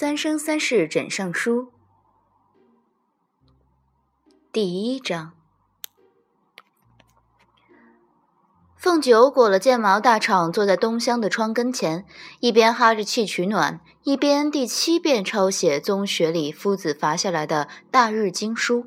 三生三世枕上书，第一章。凤九裹了件毛大氅，坐在东厢的窗跟前，一边哈着气取暖，一边第七遍抄写宗学里夫子罚下来的大日经书。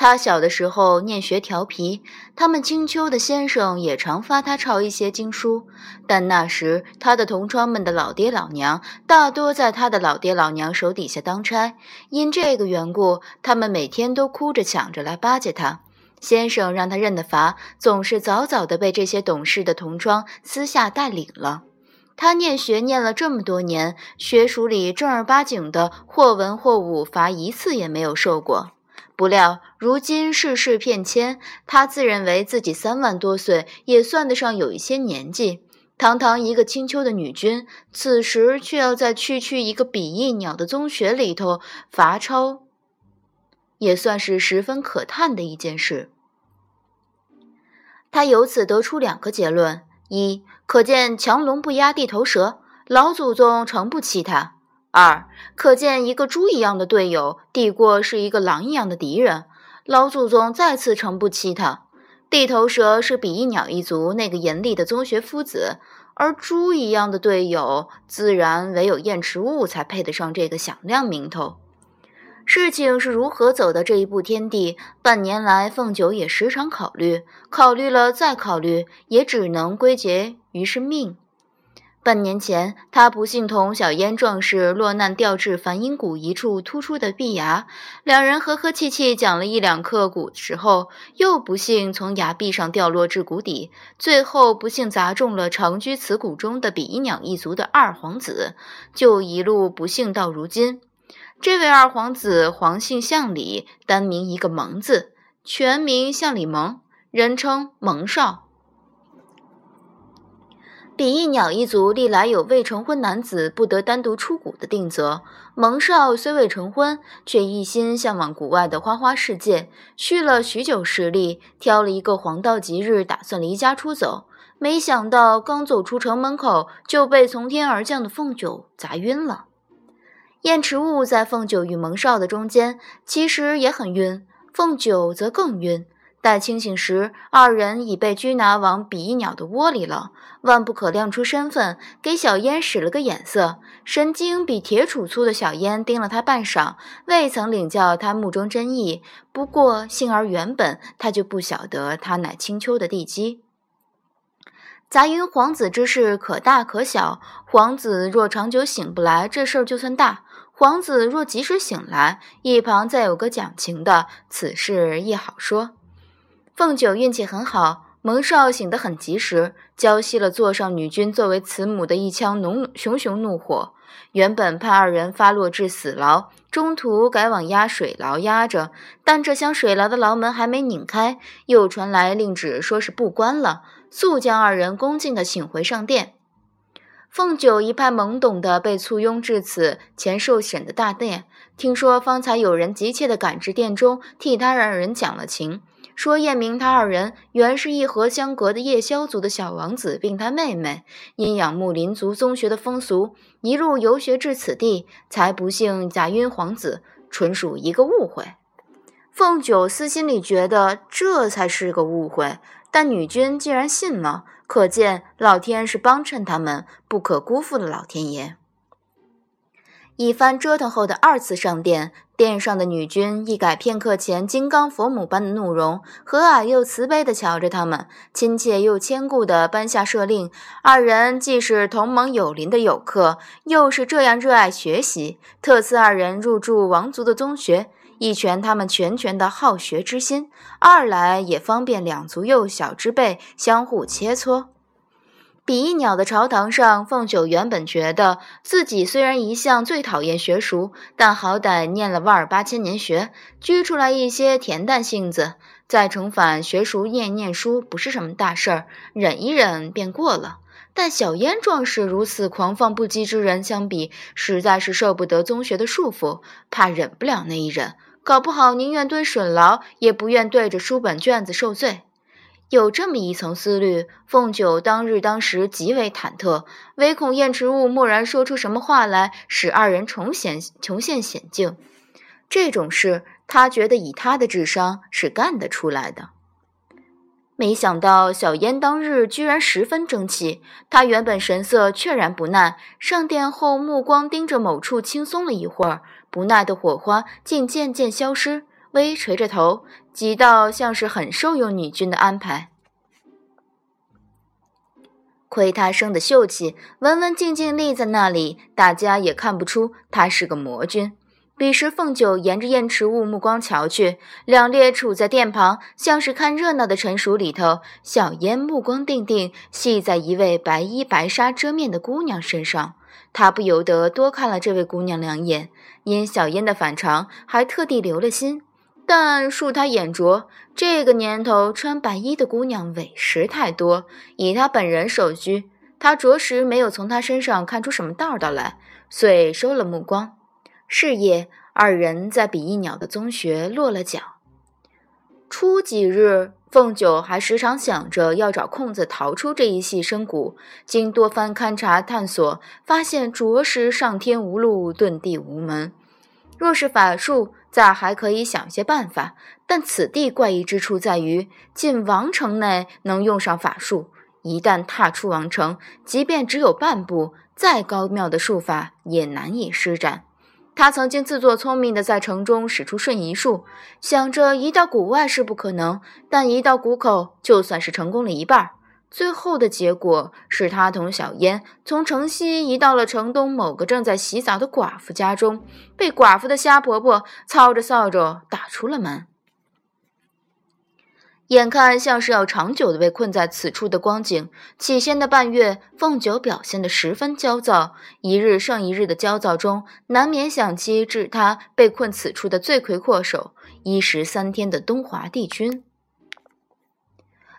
他小的时候念学调皮，他们青丘的先生也常发他抄一些经书，但那时他的同窗们的老爹老娘大多在他的老爹老娘手底下当差，因这个缘故，他们每天都哭着抢着来巴结他。先生让他认的罚，总是早早的被这些懂事的同窗私下带领了。他念学念了这么多年，学塾里正儿八经的或文或武罚一次也没有受过。不料如今世事变迁，他自认为自己三万多岁，也算得上有一些年纪。堂堂一个青丘的女君，此时却要在区区一个比翼鸟的宗学里头罚抄，也算是十分可叹的一件事。他由此得出两个结论：一，可见强龙不压地头蛇，老祖宗诚不欺他。二，可见一个猪一样的队友抵过是一个狼一样的敌人。老祖宗再次诚不欺他。地头蛇是比翼鸟一族那个严厉的宗学夫子，而猪一样的队友，自然唯有燕池雾才配得上这个响亮名头。事情是如何走到这一步天地？半年来，凤九也时常考虑，考虑了再考虑，也只能归结于是命。半年前，他不幸同小燕壮士落难，掉至梵音谷一处突出的壁崖。两人和和气气讲了一两课古时候，又不幸从崖壁上掉落至谷底，最后不幸砸中了长居此谷中的比翼鸟一族的二皇子，就一路不幸到如今。这位二皇子皇姓向李，单名一个蒙字，全名向李蒙，人称蒙少。比翼鸟一族历来有未成婚男子不得单独出谷的定则。蒙少虽未成婚，却一心向往谷外的花花世界，蓄了许久实力，挑了一个黄道吉日，打算离家出走。没想到刚走出城门口，就被从天而降的凤九砸晕了。燕池雾在凤九与蒙少的中间，其实也很晕，凤九则更晕。待清醒时，二人已被拘拿往比翼鸟的窝里了。万不可亮出身份，给小烟使了个眼色。神经比铁杵粗的小烟盯了他半晌，未曾领教他目中真意。不过幸而原本他就不晓得他乃青丘的地基。杂云皇子之事可大可小。皇子若长久醒不来，这事儿就算大；皇子若及时醒来，一旁再有个讲情的，此事亦好说。凤九运气很好，蒙少醒得很及时，浇熄了座上女君作为慈母的一腔浓熊熊怒火。原本盼二人发落至死牢，中途改往压水牢压着，但这厢水牢的牢门还没拧开，又传来令旨，说是不关了，速将二人恭敬地请回上殿。凤九一派懵懂的被簇拥至此前受审的大殿，听说方才有人急切的赶至殿中，替他二人讲了情。说验明他二人原是一河相隔的夜宵族的小王子，并他妹妹因仰慕林族宗学的风俗，一路游学至此地，才不幸假晕皇子，纯属一个误会。凤九私心里觉得这才是个误会，但女君竟然信了，可见老天是帮衬他们，不可辜负了老天爷。一番折腾后的二次上殿，殿上的女君一改片刻前金刚佛母般的怒容，和蔼又慈悲地瞧着他们，亲切又谦顾地颁下赦令。二人既是同盟友邻的友客，又是这样热爱学习，特赐二人入住王族的宗学，一全他们全权的好学之心；二来也方便两族幼小之辈相互切磋。比翼鸟的朝堂上，凤九原本觉得自己虽然一向最讨厌学术，但好歹念了万儿八千年学，拘出来一些恬淡性子，再重返学术念念书不是什么大事儿，忍一忍便过了。但小燕壮士如此狂放不羁之人相比，实在是受不得宗学的束缚，怕忍不了那一忍，搞不好宁愿蹲水牢，也不愿对着书本卷子受罪。有这么一层思虑，凤九当日当时极为忐忑，唯恐燕池雾蓦然说出什么话来，使二人重险重陷险境。这种事，他觉得以他的智商是干得出来的。没想到小燕当日居然十分争气，她原本神色确然不耐，上殿后目光盯着某处轻松了一会儿，不耐的火花竟渐渐消失，微垂着头，急到像是很受用女君的安排。亏她生的秀气，文文静静立在那里，大家也看不出她是个魔君。彼时，凤九沿着燕池雾目光瞧去，两列处在殿旁，像是看热闹的臣属里头。小烟目光定定，系在一位白衣白纱遮面的姑娘身上。他不由得多看了这位姑娘两眼，因小烟的反常，还特地留了心。但恕他眼拙，这个年头穿白衣的姑娘委实太多。以他本人手居，他着实没有从她身上看出什么道道来，遂收了目光。是夜，二人在比翼鸟的宗穴落了脚。初几日，凤九还时常想着要找空子逃出这一系深谷。经多番勘察探索，发现着实上天无路，遁地无门。若是法术，暂还可以想些办法。但此地怪异之处在于，进王城内能用上法术，一旦踏出王城，即便只有半步，再高妙的术法也难以施展。他曾经自作聪明地在城中使出瞬移术，想着移到谷外是不可能，但移到谷口就算是成功了一半。最后的结果是他同小烟从城西移到了城东某个正在洗澡的寡妇家中，被寡妇的瞎婆婆操着扫帚打出了门。眼看像是要长久的被困在此处的光景，起先的半月，凤九表现得十分焦躁，一日胜一日的焦躁中，难免想起致他被困此处的罪魁祸首——一时三天的东华帝君。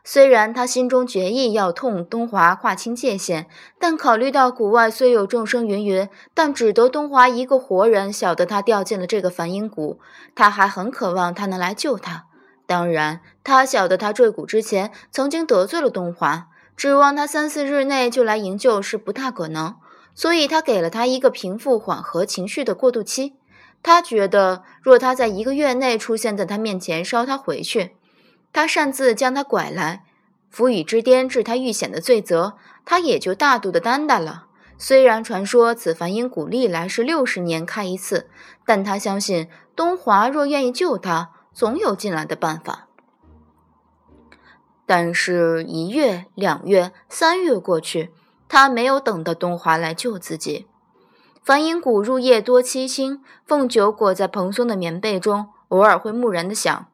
虽然他心中决意要痛东华划清界限，但考虑到谷外虽有众生云云，但只得东华一个活人晓得他掉进了这个梵音谷，他还很渴望他能来救他。当然，他晓得他坠谷之前曾经得罪了东华，指望他三四日内就来营救是不大可能，所以他给了他一个平复缓和情绪的过渡期。他觉得，若他在一个月内出现在他面前捎他回去，他擅自将他拐来，伏雨之巅致他遇险的罪责，他也就大度的担待了。虽然传说此梵音谷历来是六十年开一次，但他相信东华若愿意救他。总有进来的办法，但是，一月、两月、三月过去，他没有等到东华来救自己。梵音谷入夜多凄清，凤九裹在蓬松的棉被中，偶尔会木然的想：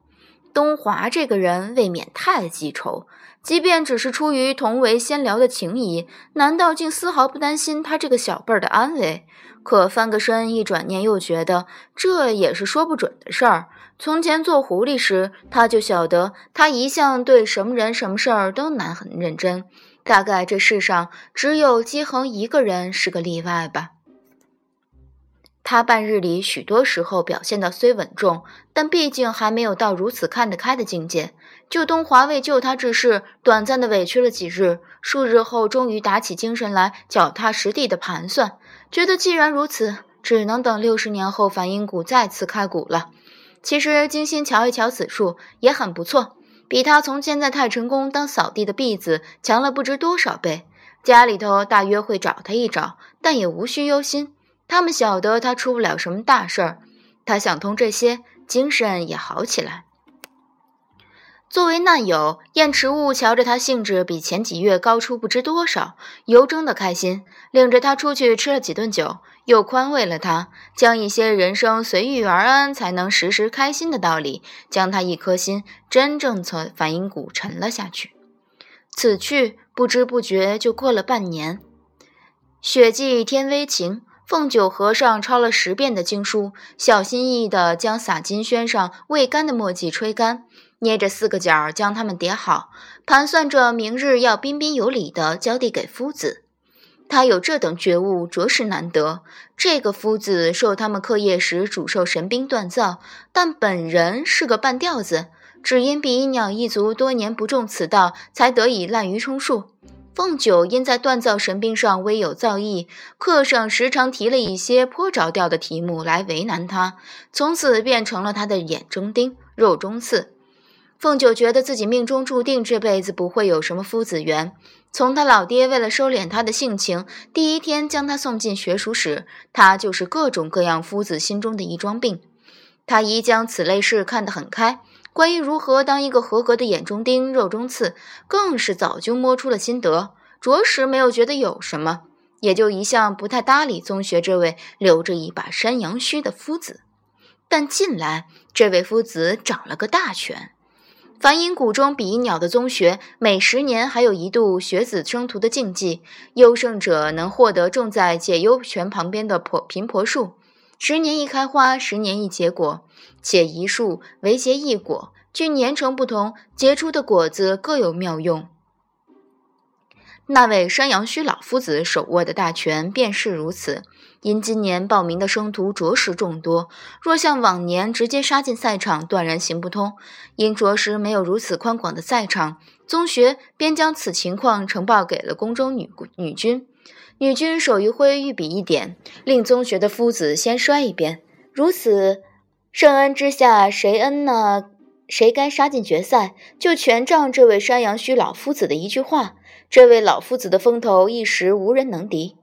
东华这个人未免太记仇，即便只是出于同为仙僚的情谊，难道竟丝毫不担心他这个小辈儿的安危？可翻个身，一转念又觉得这也是说不准的事儿。从前做狐狸时，他就晓得他一向对什么人、什么事儿都难很认真。大概这世上只有姬恒一个人是个例外吧。他半日里许多时候表现的虽稳重，但毕竟还没有到如此看得开的境界。就东华为救他之事，短暂的委屈了几日，数日后终于打起精神来，脚踏实地的盘算，觉得既然如此，只能等六十年后梵音谷再次开谷了。其实精心瞧一瞧此处也很不错，比他从前在太晨宫当扫地的婢子强了不知多少倍。家里头大约会找他一找，但也无需忧心，他们晓得他出不了什么大事儿。他想通这些，精神也好起来。作为难友，燕池雾瞧着他兴致比前几月高出不知多少，由衷的开心，领着他出去吃了几顿酒，又宽慰了他，将一些人生随遇而安才能时时开心的道理，将他一颗心真正从反音谷沉了下去。此去不知不觉就过了半年，雪霁天微晴，凤九和尚抄了十遍的经书，小心翼翼地将洒金宣上未干的墨迹吹干。捏着四个角将它们叠好，盘算着明日要彬彬有礼地交递给夫子。他有这等觉悟，着实难得。这个夫子受他们课业时主受神兵锻造，但本人是个半吊子，只因比翼鸟一族多年不种此道，才得以滥竽充数。凤九因在锻造神兵上微有造诣，课上时常提了一些颇着调的题目来为难他，从此便成了他的眼中钉、肉中刺。凤九觉得自己命中注定这辈子不会有什么夫子缘。从他老爹为了收敛他的性情，第一天将他送进学塾时，他就是各种各样夫子心中的一桩病。他已将此类事看得很开。关于如何当一个合格的眼中钉、肉中刺，更是早就摸出了心得，着实没有觉得有什么，也就一向不太搭理宗学这位留着一把山羊须的夫子。但近来，这位夫子长了个大权。梵音谷中比翼鸟的宗学，每十年还有一度学子生徒的竞技，优胜者能获得种在解忧泉旁边的婆频婆树。十年一开花，十年一结果，且一树为结一果，据年成不同，结出的果子各有妙用。那位山羊须老夫子手握的大权便是如此。因今年报名的生徒着实众多，若像往年直接杀进赛场，断然行不通。因着实没有如此宽广的赛场，宗学便将此情况呈报给了宫中女女君。女君手一挥，御笔一点，令宗学的夫子先摔一遍。如此，圣恩之下，谁恩呢？谁该杀进决赛，就全仗这位山羊须老夫子的一句话。这位老夫子的风头一时无人能敌。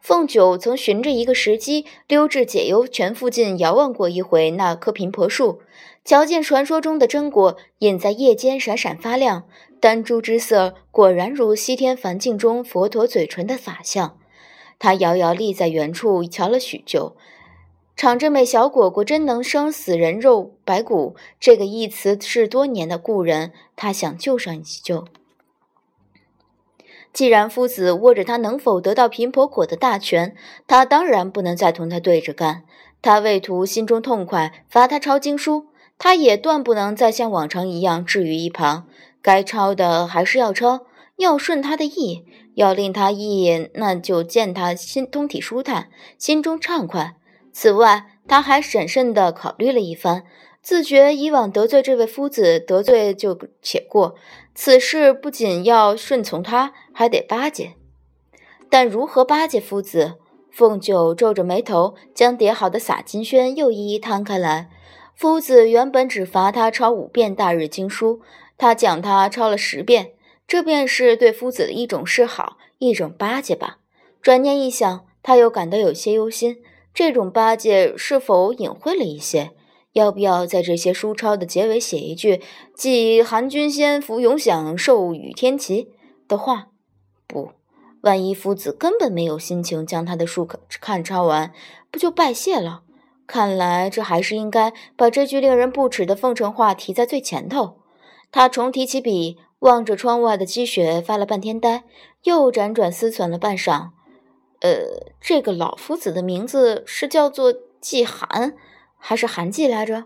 凤九曾寻着一个时机，溜至解忧泉附近遥望过一回那棵频婆树，瞧见传说中的真果隐在叶间闪闪发亮。丹珠之色，果然如西天梵境中佛陀嘴唇的法相。他遥遥立在原处，瞧了许久。场这美小果果真能生死人肉白骨？这个一词是多年的故人，他想救上一救。既然夫子握着他能否得到频婆果的大权，他当然不能再同他对着干。他为图心中痛快，罚他抄经书，他也断不能再像往常一样置于一旁。该抄的还是要抄，要顺他的意，要令他意，那就见他心通体舒坦，心中畅快。此外，他还审慎地考虑了一番，自觉以往得罪这位夫子，得罪就且过，此事不仅要顺从他，还得巴结。但如何巴结夫子？凤九皱着眉头，将叠好的洒金轩又一一摊开来。夫子原本只罚他抄五遍大日经书。他讲他抄了十遍，这便是对夫子的一种示好，一种巴结吧。转念一想，他又感到有些忧心，这种巴结是否隐晦了一些？要不要在这些书抄的结尾写一句“即韩君仙福永享，寿与天齐”的话？不，万一夫子根本没有心情将他的书看抄完，不就拜谢了？看来这还是应该把这句令人不齿的奉承话提在最前头。他重提起笔，望着窗外的积雪，发了半天呆，又辗转思忖了半晌。呃，这个老夫子的名字是叫做季寒，还是寒季来着？